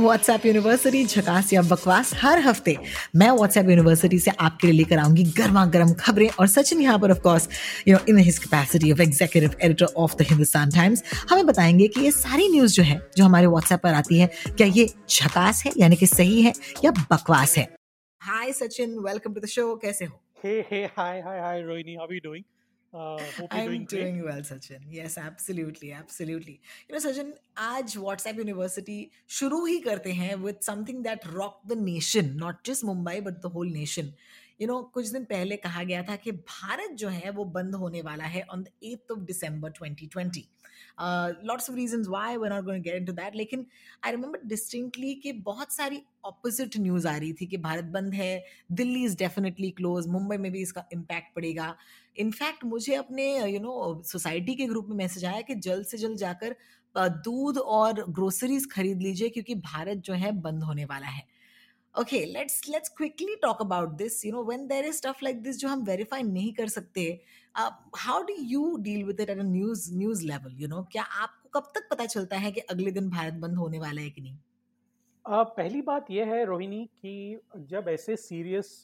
WhatsApp university झकास या बकवास हर हफ़्ते मैं व्हाट्सएप यूनिवर्सिटी से आपके लिए लेकर आऊँगी गर्मा गर्म खबरें और सचिन यहाँ पर of course you know in his capacity of executive editor of the Hindustan Times हमें बताएँगे कि ये सारी न्यूज़ जो है जो हमारे व्हाट्सएप पर आती है क्या ये झकास है यानी कि सही है या बकवास है hi Sachin welcome to the show कैसे हो Hey, hey, hi, hi, hi, Rohini. How are you doing? Uh, hope you're I'm doing doing great. well, Sachin. Yes, absolutely, absolutely. You know, Sachin, आज WhatsApp University शुरू ही करते हैं with something that rocked the nation, not just Mumbai but the whole nation. You know, कुछ दिन पहले कहा गया था कि भारत जो है वो बंद होने वाला है on the 8th of December 2020. Uh, lots of reasons why we're not going to get into that. लेकिन I remember distinctly कि बहुत सारी opposite news आ रही थी कि भारत बंद है Delhi is definitely close Mumbai में भी इसका इम्पैक्ट पड़ेगा इनफैक्ट मुझे अपने यू नो सोसाइटी के ग्रुप में मैसेज आया कि जल्द से जल्द जाकर दूध और ग्रोसरीज खरीद लीजिए क्योंकि भारत जो है बंद होने वाला है। Okay let's let's quickly talk about this you know when there is stuff like this जो हम वेरीफाई नहीं कर सकते how do you deal with it at a news news level you know? क्या आपको कब तक पता चलता है कि अगले दिन भारत बंद होने वाला है कि नहीं? Uh, पहली बात यह है रोहिणी कि जब ऐसे सीरियस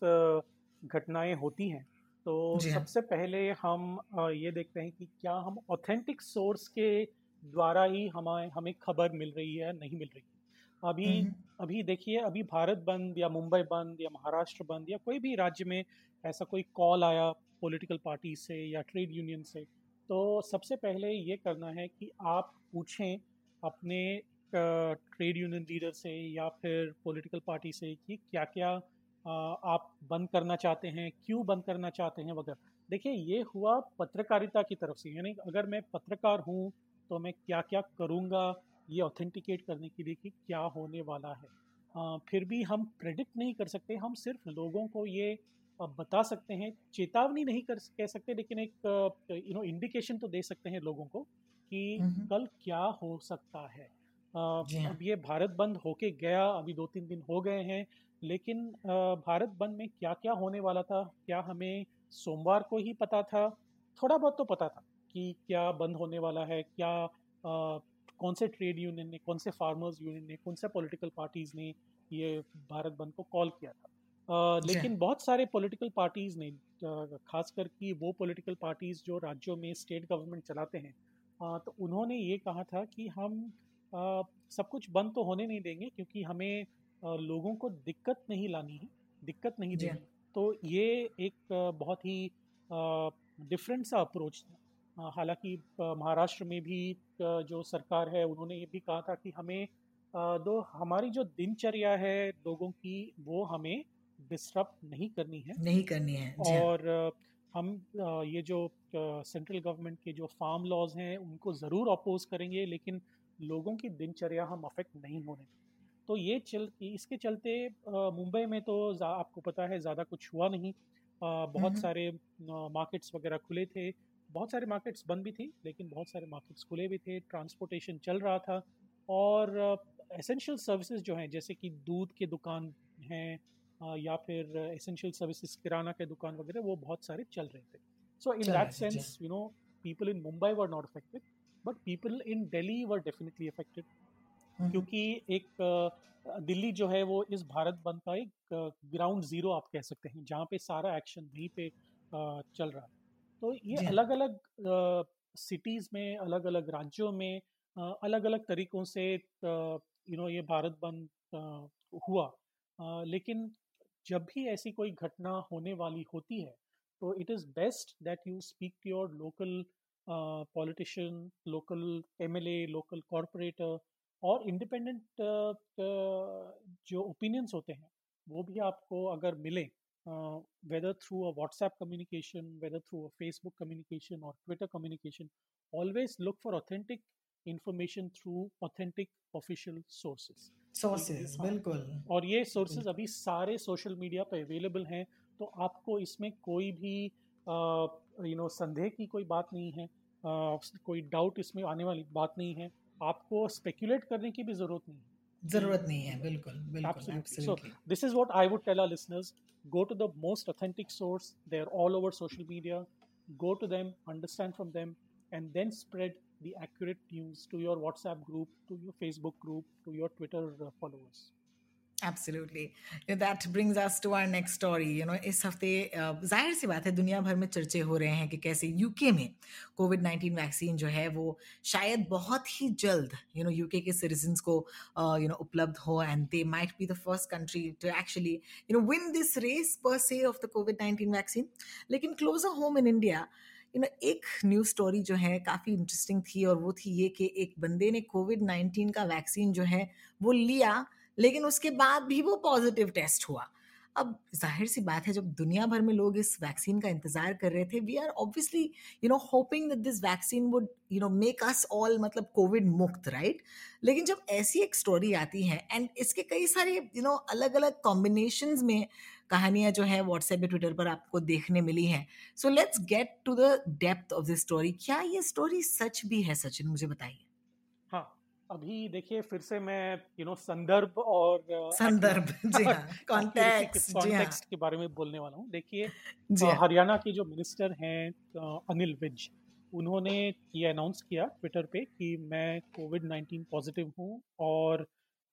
घटनाएँ होती हैं तो हाँ। सबसे पहले हम ये देखते हैं कि क्या हम ऑथेंटिक सोर्स के द्वारा ही हमें हमें खबर मिल रही है नहीं मिल रही है अभी। अभी देखिए अभी भारत बंद या मुंबई बंद या महाराष्ट्र बंद या कोई भी राज्य में ऐसा कोई कॉल आया पॉलिटिकल पार्टी से या ट्रेड यूनियन से तो सबसे पहले ये करना है कि आप पूछें अपने ट्रेड यूनियन लीडर से या फिर पॉलिटिकल पार्टी से कि क्या क्या आप बंद करना चाहते हैं क्यों बंद करना चाहते हैं वगैरह देखिए ये हुआ पत्रकारिता की तरफ़ से यानी अगर मैं पत्रकार हूँ तो मैं क्या क्या करूँगा ये ऑथेंटिकेट करने के लिए कि क्या होने वाला है अ, फिर भी हम प्रेडिक्ट नहीं कर सकते हम सिर्फ़ लोगों को ये बता सकते हैं चेतावनी नहीं कर कह सकते लेकिन एक यू नो इंडिकेशन तो दे सकते हैं लोगों को कि। कल क्या हो सकता है हाँ। अब ये भारत बंद होके गया अभी दो तीन दिन हो गए हैं लेकिन भारत बंद में क्या क्या होने वाला था? क्या हमें सोमवार को ही पता था? थोड़ा बहुत तो पता था कि क्या बंद होने वाला है क्या अ, कौन से ट्रेड यूनियन ने कौन से फार्मर्स यूनियन ने कौन से पॉलिटिकल पार्टीज़ ने ये भारत बंद को कॉल किया था। जी। लेकिन बहुत सारे पॉलिटिकल पार्टीज़ ने अ, खासकर कि वो पॉलिटिकल पार्टीज़ जो राज्यों में स्टेट गवर्नमेंट चलाते हैं अ, तो उन्होंने ये कहा था कि हम अ, सब कुछ बंद तो होने नहीं देंगे क्योंकि हमें लोगों को दिक्कत नहीं लानी है दिक्कत नहीं देनी तो ये एक बहुत ही डिफरेंट सा अप्रोच था। हालाँकि महाराष्ट्र में भी जो सरकार है उन्होंने ये भी कहा था कि हमें दो हमारी जो दिनचर्या है लोगों की वो हमें डिस्टर्ब नहीं करनी है। नहीं करनी है। और हम ये जो सेंट्रल गवर्नमेंट के जो फार्म लॉज हैं उनको ज़रूर अपोज करेंगे लेकिन लोगों की दिनचर्या हम अफेक्ट नहीं होने देंगे। तो ये चल इसके चलते मुंबई में तो आपको पता है ज़्यादा कुछ हुआ नहीं अ, बहुत। सारे मार्केट्स वगैरह खुले थे बहुत सारे मार्केट्स बंद भी थी लेकिन बहुत सारे मार्केट्स खुले भी थे ट्रांसपोर्टेशन चल रहा था और एसेंशियल सर्विसेज़ जो हैं जैसे कि दूध के दुकान हैं या फिर एसेंशियल सर्विसेज़ किराना के दुकान वगैरह वो बहुत सारे चल रहे थे so in that. Sense you know people in Mumbai were not affected but people in Delhi were definitely affected. क्योंकि एक दिल्ली जो है वो इस भारत बंद का एक ग्राउंड ज़ीरो आप कह सकते हैं जहाँ पे सारा एक्शन वहीं पे चल रहा है। तो ये। अलग अलग सिटीज़ में अलग अलग राज्यों में अलग अलग तरीकों से यू नो ये भारत बंद हुआ। लेकिन जब भी ऐसी कोई घटना होने वाली होती है तो it is best that you speak to your local politician local MLA local corporator और इंडिपेंडेंट जो ओपिनियंस होते हैं वो भी आपको अगर मिले whether through a WhatsApp communication whether through a Facebook communication और Twitter communication always look for authentic information through authentic official sources sources. बिल्कुल। और ये सोर्सेज अभी सारे सोशल मीडिया पे अवेलेबल हैं तो आपको इसमें कोई भी यू नो संदेह की कोई बात नहीं है आ, कोई डाउट इसमें आने वाली बात नहीं है। आपको स्पेक्यूलेट करने की भी ज़रूरत नहीं ज़रूरत नहीं है बिल्कुल बिल्कुल this is what I would tell our listeners go to the most authentic source they are all over social media go to them understand from them and then spread the accurate news to your WhatsApp group to your Facebook group to your Twitter followers absolutely that brings us to our next story you know इस हफ़्ते ज़ाहिर सी बात है दुनिया भर में चर्चे हो रहे हैं कि कैसे यूके में कोविड 19 वैक्सीन जो है, वो शायद बहुत ही जल्द यू नो यूके के सिटीजन्स को यू नो उपलब्ध हो and they might be the first country to actually you know win this race per se of the 19 vaccine लेकिन closer home in India you know एक news story जो है, काफ़ी interesting थी और वो थी ये कि एक बंदे ने कोविड 19 का वैक्सीन जो है, वो लिया लेकिन उसके बाद भी वो पॉजिटिव टेस्ट हुआ। अब ज़ाहिर सी बात है, जब दुनिया भर में लोग इस वैक्सीन का इंतज़ार कर रहे थे we are obviously you know hoping that this vaccine would you know make us all मतलब कोविड मुक्त राइट लेकिन जब ऐसी एक स्टोरी आती है एंड इसके कई सारे यू नो अलग अलग कॉम्बिनेशन में कहानियाँ जो है व्हाट्सएप या ट्विटर पर आपको देखने मिली हैं। So let's get to the depth of this story क्या ये स्टोरी सच भी है, सचिन? मुझे बताइए। अभी देखिए फिर से मैं यू नो संदर्भ और uh, संदर्भ जी हाँ accuracy के कॉन्टेक्स्ट हाँ। के बारे में बोलने वाला हूँ। देखिए हाँ। हरियाणा के जो मिनिस्टर हैं अनिल विज उन्होंने ये अनाउंस किया ट्विटर पे कि मैं कोविड 19 पॉजिटिव हूँ और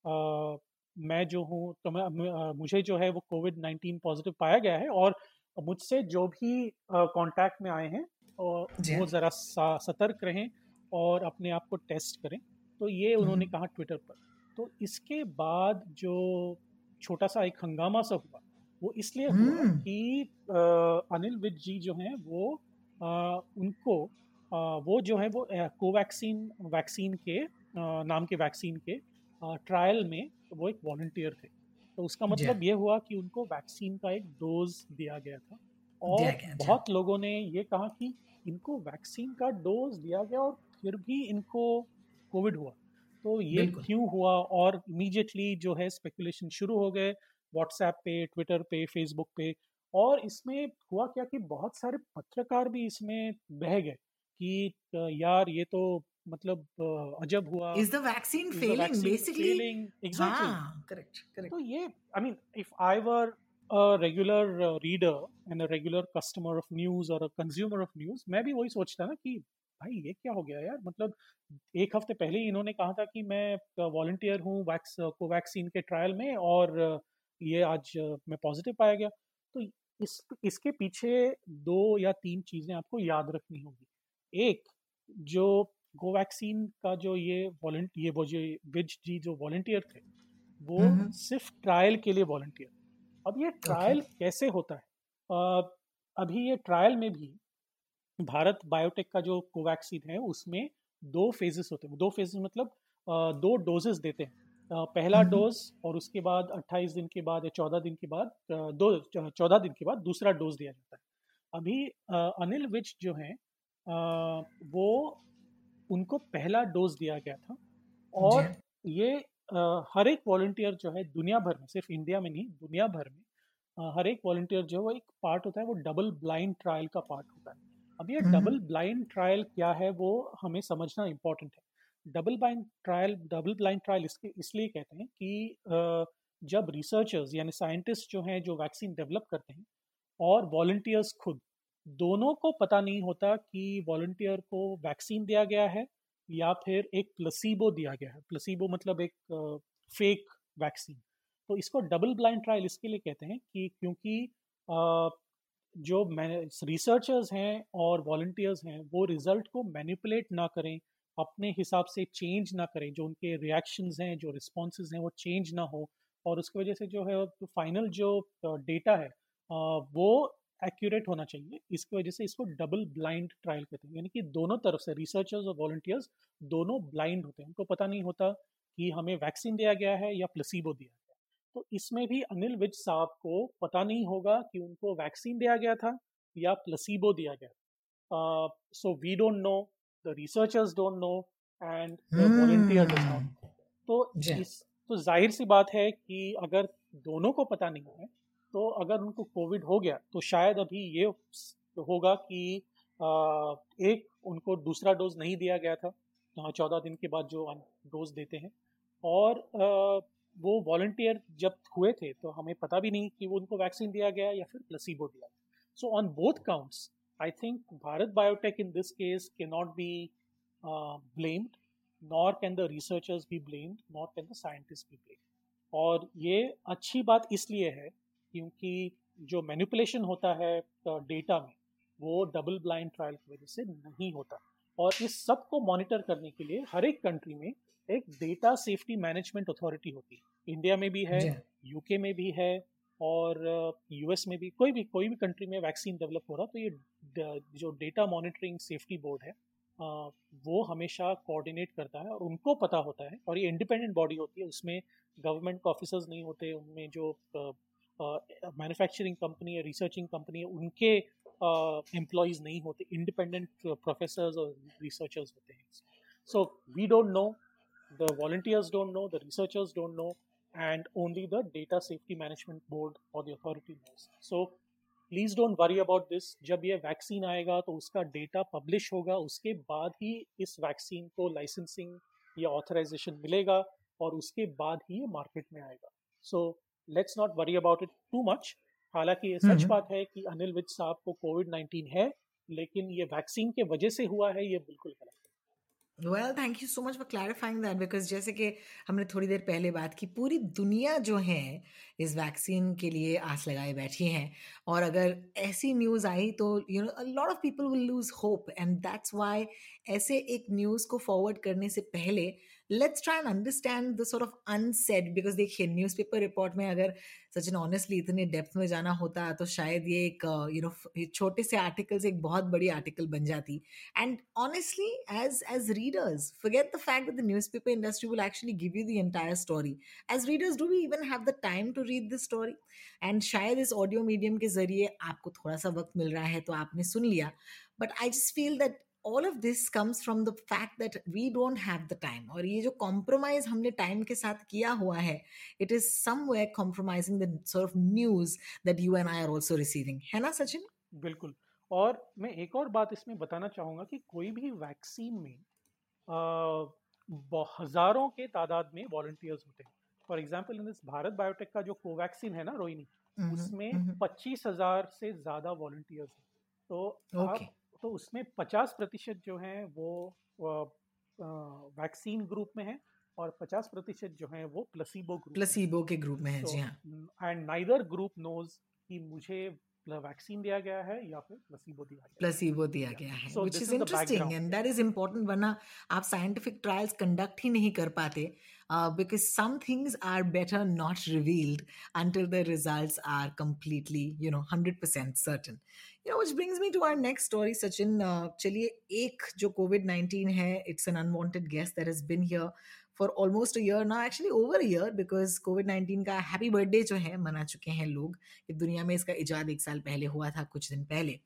अ, मैं जो हूँ तो मैं मुझे जो है वो कोविड 19 पॉजिटिव पाया गया है और मुझसे जो भी कांटेक्ट में आए हैं और वो हाँ। ज़रा सतर्क रहें और अपने आप को टेस्ट करें। तो ये उन्होंने हम्म, कहा ट्विटर पर। तो इसके बाद जो छोटा सा एक हंगामा सा हुआ वो इसलिए हुआ हम्म। कि अनिल विज जी जो हैं वो अ, उनको अ, वो जो है वो कोवैक्सीन वैक्सीन के नाम के वैक्सीन के ट्रायल में वो एक वॉल्टियर थे। तो उसका मतलब ये हुआ कि उनको वैक्सीन का एक डोज दिया गया था और गया बहुत लोगों ने ये कहा कि इनको वैक्सीन का डोज दिया गया और फिर भी इनको कोविड हुआ। तो ये क्यों हुआ और इमीडिएटली जो है स्पेकुलेशन शुरू हो गए व्हाट्सएप पे ट्विटर पे फेसबुक पे और इसमें हुआ क्या कि बहुत सारे पत्रकार भी इसमें बह गए कि यार ये तो मतलब अजब हुआ। Is the vaccine failing basically exactly correct correct तो ये I mean if I were a regular uh, reader and a regular customer of news or a consumer of news मैं भी वही सोचता ना कि भाई ये क्या हो गया यार? मतलब एक हफ़्ते पहले ही इन्होंने कहा था कि मैं वॉल्टियर हूँ वैक्स कोवैक्सीन के ट्रायल में और ये आज मैं पॉजिटिव पाया गया। तो इस इसके पीछे दो या तीन चीज़ें आपको याद रखनी होगी। एक जो कोवैक्सीन का जो ये वॉलंट ये वो जो विज जी जो वॉल्टियर थे वो सिर्फ़ ट्रायल के लिए वॉल्टियर अब ये ट्रायल कैसे होता है? अ, अभी ये ट्रायल में भी भारत बायोटेक का जो कोवैक्सीन है उसमें दो फेजेस होते हैं। दो फेजेस मतलब दो डोजेस देते हैं। पहला हम्म डोज और उसके बाद 28 दिन के बाद या 14 दिन के बाद दो 14 दिन के बाद दूसरा डोज दिया जाता है। अभी अनिल विज जो हैं वो उनको पहला डोज दिया गया था और ये हर एक वॉलंटियर जो है दुनिया भर में सिर्फ़ इंडिया में नहीं दुनिया भर में हर एक वॉलंटियर जो है वो एक पार्ट होता है वो डबल ब्लाइंड ट्रायल का पार्ट होता है। अब ये डबल ब्लाइंड ट्रायल क्या है वो हमें समझना इम्पोर्टेंट है। Double blind trial double blind trial इसके इसलिए कहते हैं कि जब रिसर्चर्स यानी साइंटिस्ट जो हैं जो वैक्सीन डेवलप करते हैं और वॉल्टियर्स खुद दोनों को पता नहीं होता कि वॉल्टियर को वैक्सीन दिया गया है या फिर एक प्लसीबो दिया गया है। प्लसीबो मतलब एक फेक वैक्सीन तो इसको डबल ब्लाइंड ट्रायल इसके लिए कहते हैं कि क्योंकि जो रिसर्चर्स हैं और वॉल्टियर्स हैं, वो रिज़ल्ट को मैनिपुलेट ना करें, अपने हिसाब से चेंज ना करें, जो उनके रिएक्शंस हैं, जो रिस्पॉन्सेज हैं, वो चेंज ना हो। और उसकी वजह से जो है फाइनल जो डेटा है वो एक्यूरेट होना चाहिए। इसकी वजह से इसको डबल ब्लाइंड ट्रायल कहते हैं। यानी कि दोनों तरफ़ से रिसर्चर्स और वॉल्टियर्स दोनों ब्लाइंड होते हैं। उनको पता नहीं होता कि हमें वैक्सीन दिया गया है या प्लेसिबो दिया है। तो इसमें भी अनिल विज साहब को पता नहीं होगा कि उनको वैक्सीन दिया गया था या प्लसीबो दिया गया so we don't know the researchers don't know and volunteer Hmm. Not तो इस तो ज़ाहिर सी बात है कि अगर दोनों को पता नहीं है तो अगर उनको कोविड हो गया तो शायद अभी ये होगा कि आ, एक उनको दूसरा डोज नहीं दिया गया था चौदह दिन के बाद जो डोज देते हैं और वो वॉलंटियर जब हुए थे तो हमें पता भी नहीं कि वो उनको वैक्सीन दिया गया या फिर प्लसीबो दिया गया। So on both counts I think Bharat Biotech in this case can not be blamed nor can the researchers be blamed nor can the scientist be blamed और ये अच्छी बात इसलिए है क्योंकि जो मैनिपुलेशन होता है डेटा में, वो डबल ब्लाइंड ट्रायल की वजह से नहीं होता। और इस सबको मॉनिटर करने के लिए हर एक कंट्री में एक डेटा सेफ्टी मैनेजमेंट अथॉरिटी होती है इंडिया में भी है। यूके में भी है और यूएस में भी कोई भी कोई भी कंट्री में वैक्सीन डेवलप हो रहा तो ये जो डेटा मॉनिटरिंग सेफ्टी बोर्ड है अ, वो हमेशा कोऑर्डिनेट करता है और उनको पता होता है और ये इंडिपेंडेंट बॉडी होती है उसमें गवर्नमेंट के ऑफिसर्स नहीं होते उनमें जो मैन्युफैक्चरिंग कंपनी है रिसर्चिंग कंपनी है उनके एम्प्लॉयज़ नहीं होते इंडिपेंडेंट प्रोफेसर्स और रिसर्चर्स होते हैं so we don't know the volunteers don't know, the researchers don't know, and only the data safety management board or the authority knows. So please don't worry about this जब ये vaccine आएगा तो उसका data publish होगा उसके बाद ही इस vaccine को लाइसेंसिंग या ऑथराइजेशन मिलेगा और उसके बाद ही ये मार्केट में आएगा so let's not worry about it too much हालाँकि ये सच हम्म। बात है कि अनिल विज साहब को कोविड 19 है लेकिन ये वैक्सीन के वजह से हुआ है ये बिल्कुल गलत well thank you so much for clarifying that because जैसे कि हमने थोड़ी देर पहले बात की, पूरी दुनिया जो है इस वैक्सीन के लिए आस लगाए बैठी है। और अगर ऐसी न्यूज़ आई तो you know lot of people will lose hope and that's why ऐसे एक न्यूज़ को फॉरवर्ड करने से पहले let's try and understand the sort of unsaid because देखिए न्यूज़पेपर रिपोर्ट में अगर सचिन ऑनेस्टली इतने डेप्थ में जाना होता तो शायद ये एक यू नो छोटे से आर्टिकल से एक बहुत बड़ी आर्टिकल बन जाती And honestly, as as readers, forget the fact that the newspaper industry will actually give you the entire story. As readers, do we even have the time to read this story? And शायद इस audio medium के ज़रिए आपको थोड़ा सा वक्त मिल रहा है तो आपने सुन लिया but I just feel that all of this comes from the fact that we don't have the time और ये जो कॉम्प्रोमाइज हमने टाइम के साथ किया हुआ है it is somewhere compromising the news that you and I are also receiving है ना सचिन? बिल्कुल। और मैं एक और बात इसमें बताना चाहूँगा कि कोई भी वैक्सीन में हज़ारों के तादाद में वॉल्टियर्स होते हैं। For example in this Bharat Biotech का जो कोवैक्सीन है ना रोहिनी उसमें पच्चीस हज़ार से ज़्यादा वॉल्टियर्स हैं। तो okay. आप तो उसमें पचास प्रतिशत जो हैं वो वैक्सीन ग्रुप में है और पचास प्रतिशत जो हैं वो प्लसीबो ग्रुप प्लसीबो के ग्रुप में है जी हाँ। एंड नाइदर ग्रुप नोज़ कि मुझे वैक्सीन दिया गया है या फिर प्लसीबो दिया गया प्लसीबो दिया गया है So the interesting background. and that is important वरना आप साइंटिफिक ट्रायल्स कंडक्ट ही नहीं कर पाते। because some things are better not revealed until the results are completely you know 100% certain you know which brings me to our next story sachin uh, चलिए एक जो covid 19 है it's an unwanted guest that has been here for almost a year ना actually over a year because covid nineteen का happy birthday जो है, मना चुके हैं लोग कि दुनिया में इसका इजाद एक साल पहले हुआ था, कुछ दिन पहले।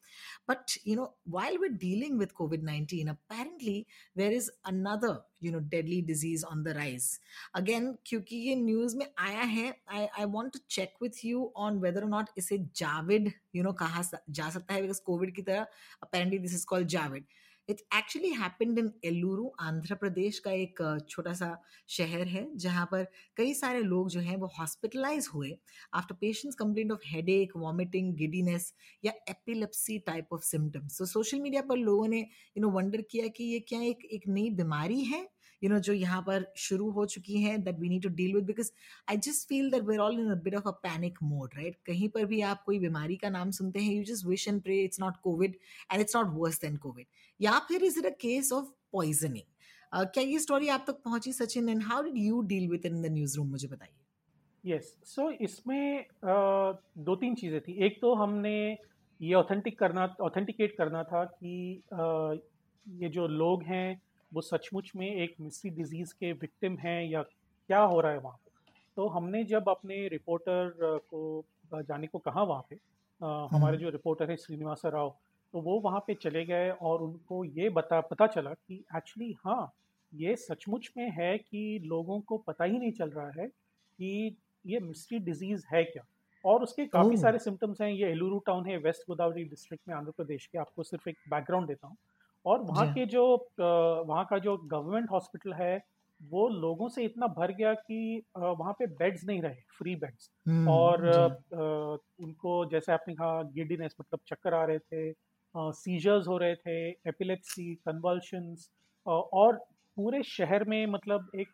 But you know while with dealing with covid nineteen apparently where is another you know deadly disease on the rise again क्योंकि ये न्यूज़ में आया है I I want to check with you on whether not इसे जाविड you know कहा जा सकता है बिकॉज़ कोविड की तरह apparently this is called Javed it actually happened in Eluru Andhra Pradesh का एक छोटा सा शहर है, जहाँ पर कई सारे लोग जो हैं वो हॉस्पिटलाइज हुए after patients complaint of head ache vomiting giddiness या एपिलेप्सी टाइप ऑफ़ सिम्टम्स तो सोशल मीडिया पर लोगों ने यू नो वंडर किया कि ये क्या एक एक नई बीमारी है यू नो जो यहाँ पर शुरू हो चुकी है that we need to deal with because I just feel that we're all in bit of a panic mode right कहीं पर भी आप कोई बीमारी का नाम सुनते हैं you just wish and pray it's not covid and it's not worse than covid या फिर is it a case of poisoning क्या ये स्टोरी आप तक पहुँची Sachin and how did you deal with in the newsroom मुझे बताइए। Yes so इसमें दो तीन चीज़ें थी। एक तो हमने ये ऑथेंटिक करना ऑथेंटिकेट करना था कि ये जो लोग हैं वो सचमुच में एक मिस्ट्री डिज़ीज़ के विक्टिम हैं या क्या हो रहा है वहाँ पे? तो हमने जब अपने रिपोर्टर को जाने को कहा वहाँ पे हमारे जो रिपोर्टर हैं श्रीनिवास राव तो वो वहाँ पे चले गए और उनको ये बता पता चला कि एक्चुअली हाँ ये सचमुच में है कि लोगों को पता ही नहीं चल रहा है कि ये मिस्ट्री डिज़ीज़ है क्या। और उसके काफ़ी सारे सिम्टम्स हैं ये एलुरु टाउन है वेस्ट गोदावरी डिस्ट्रिक्ट में आंध्र प्रदेश के आपको सिर्फ़ एक बैकग्राउंड देता हूँ। और वहाँ के जो वहाँ का जो गवर्नमेंट हॉस्पिटल है वो लोगों से इतना भर गया कि वहाँ पे बेड्स नहीं रहे फ्री बेड्स और हम्म जी। अ, उनको जैसे आपने कहा गिडिनेस मतलब चक्कर आ रहे थे सीजर्स हो रहे थे एपिलेप्सी कन्वल्शंस और पूरे शहर में मतलब एक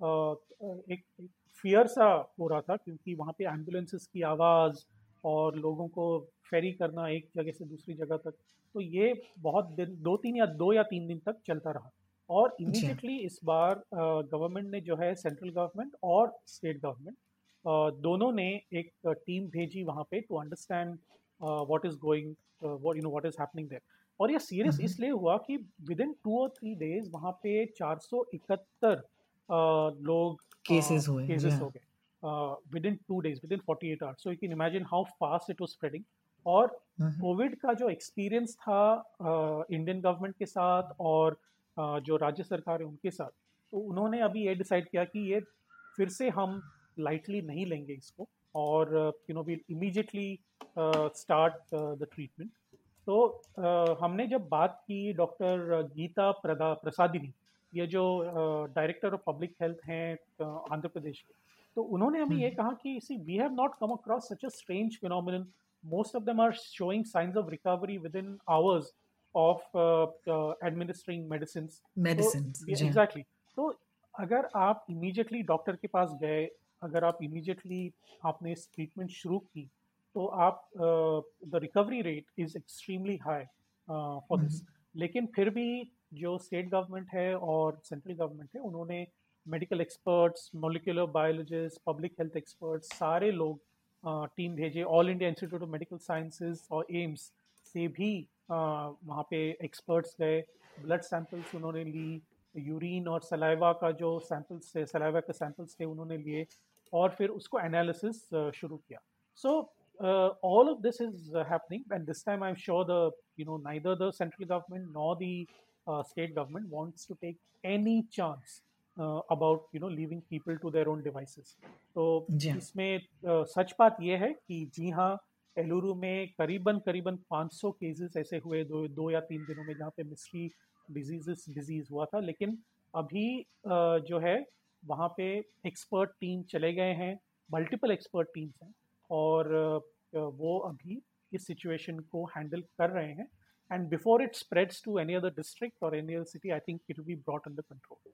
एक, एक फियर सा हो रहा था क्योंकि वहाँ पे एम्बुलेंसेस की आवाज़ और लोगों को फेरी करना एक जगह से दूसरी जगह तक। तो ये बहुत दिन दो तीन या दो या तीन दिन तक चलता रहा। और इमीडिएटली इस बार गवर्नमेंट ने जो है सेंट्रल गवर्नमेंट और स्टेट गवर्नमेंट दोनों ने एक टीम भेजी वहाँ पे to understand what is going what you know what is happening there और ये सीरियस हम्म। इसलिए हुआ कि विद इन टू और थ्री डेज़ वहाँ पे 471 लोग केसेस हुए जी केसेस हो गए। In two days within 48 hours so you can imagine how fast it was spreading और कोविड का जो एक्सपीरियंस था इंडियन गवर्नमेंट के साथ और अ, जो राज्य सरकार है उनके साथ तो उन्होंने अभी ये डिसाइड किया कि ये फिर से हम लाइटली नहीं लेंगे इसको और you know we immediately start the treatment तो अ, हमने जब बात की डॉक्टर गीता प्रदा प्रसादिनी ये जो डायरेक्टर ऑफ़ पब्लिक हेल्थ हैं आंध्र प्रदेश के तो उन्होंने हमें ये हम्म। कहा कि see we have not come across such a strange phenomenon them are showing signs of recovery within hours of uh, uh, administering medicines. तो मेडिसिन exactly. तो अगर आप इमीडिएटली डॉक्टर के पास गए अगर आप इमीडिएटली आपने इस ट्रीटमेंट शुरू की तो आप the recovery rate is extremely high for this लेकिन फिर भी जो स्टेट गवर्नमेंट है और सेंट्रल गवर्नमेंट है उन्होंने medical experts molecular biologist public health experts सारे लोग टीम भेजे। All India institute of medical sciences और एम्स से भी वहाँ पे एक्सपर्ट्स गए। ब्लड सैंपल्स उन्होंने ली। यूरिन और सलाइवा का जो सैंपल्स थे सलाइवा के सैंपल्स थे उन्होंने लिए और फिर उसको एनालिसिस शुरू किया। So all of this is happening and this time I am sure the you know neither the central government nor the uh, state government wants to take any about you know leaving people to their own devices. तो हाँ। इसमें uh, सच बात यह है कि जी हाँ एलुरु में करीबन करीबन 500 केसेस ऐसे हुए दो दो या तीन दिनों में जहाँ पे मिस्ट्री डिजीजेस डिज़ीज़ हुआ था। लेकिन अभी uh, जो है वहाँ पे एक्सपर्ट टीम चले गए हैं मल्टीपल एक्सपर्ट टीम्स हैं और uh, वो अभी इस सिचुएशन को हैंडल कर रहे हैं। And before it spreads to any other district और any other city I think it be brought under control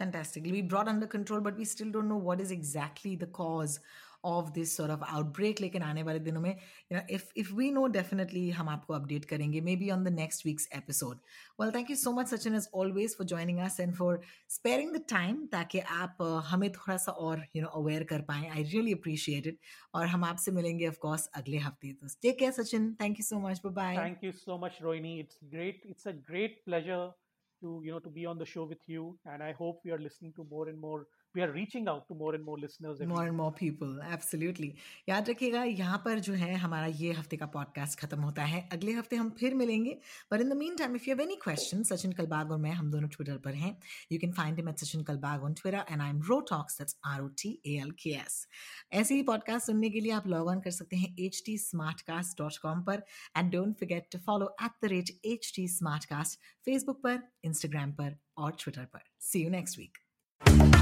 Fantastic. We brought under control, but we still don't know what is exactly the cause of this sort of outbreak. लेकिन आने वाले दिनों में, you know, if if we know, definitely हम आपको update करेंगे. Maybe on the next week's episode. Well, thank you so much, Sachin, as always, for joining us and for sparing the time ताकि आप uh, हमें थोड़ा सा और you know aware कर पाएं. I really appreciate it. और हम आपसे मिलेंगे, of course, अगले हफ्ते. तो take care, Sachin. Thank you so much. Bye bye. Thank you so much, Rohini. It's great. It's a great pleasure to you know to be on the show with you, and I hope we are listening to more and more. We are reaching out to more and more listeners every more week. and more याद रखिएगा यहाँ पर जो है हमारा ये हफ़्ते का पॉडकास्ट खत्म होता है। अगले हफ़्ते हम फिर मिलेंगे but in the mean time if you have any question Sachin Kalbag और मैं हम दोनों ट्विटर पर हैं। You can find him at Sachin Kalbag on Twitter and I am ro talks that's R O T A L K S ऐसे ही podcast सुनने के लिए आप लॉग ऑन कर सकते हैं H T smart cast dot com पर and don't forget to follow at the rate H T smart cast Facebook पर इंस्टाग्राम पर और ट्विटर पर। सी यू नेक्स्ट वीक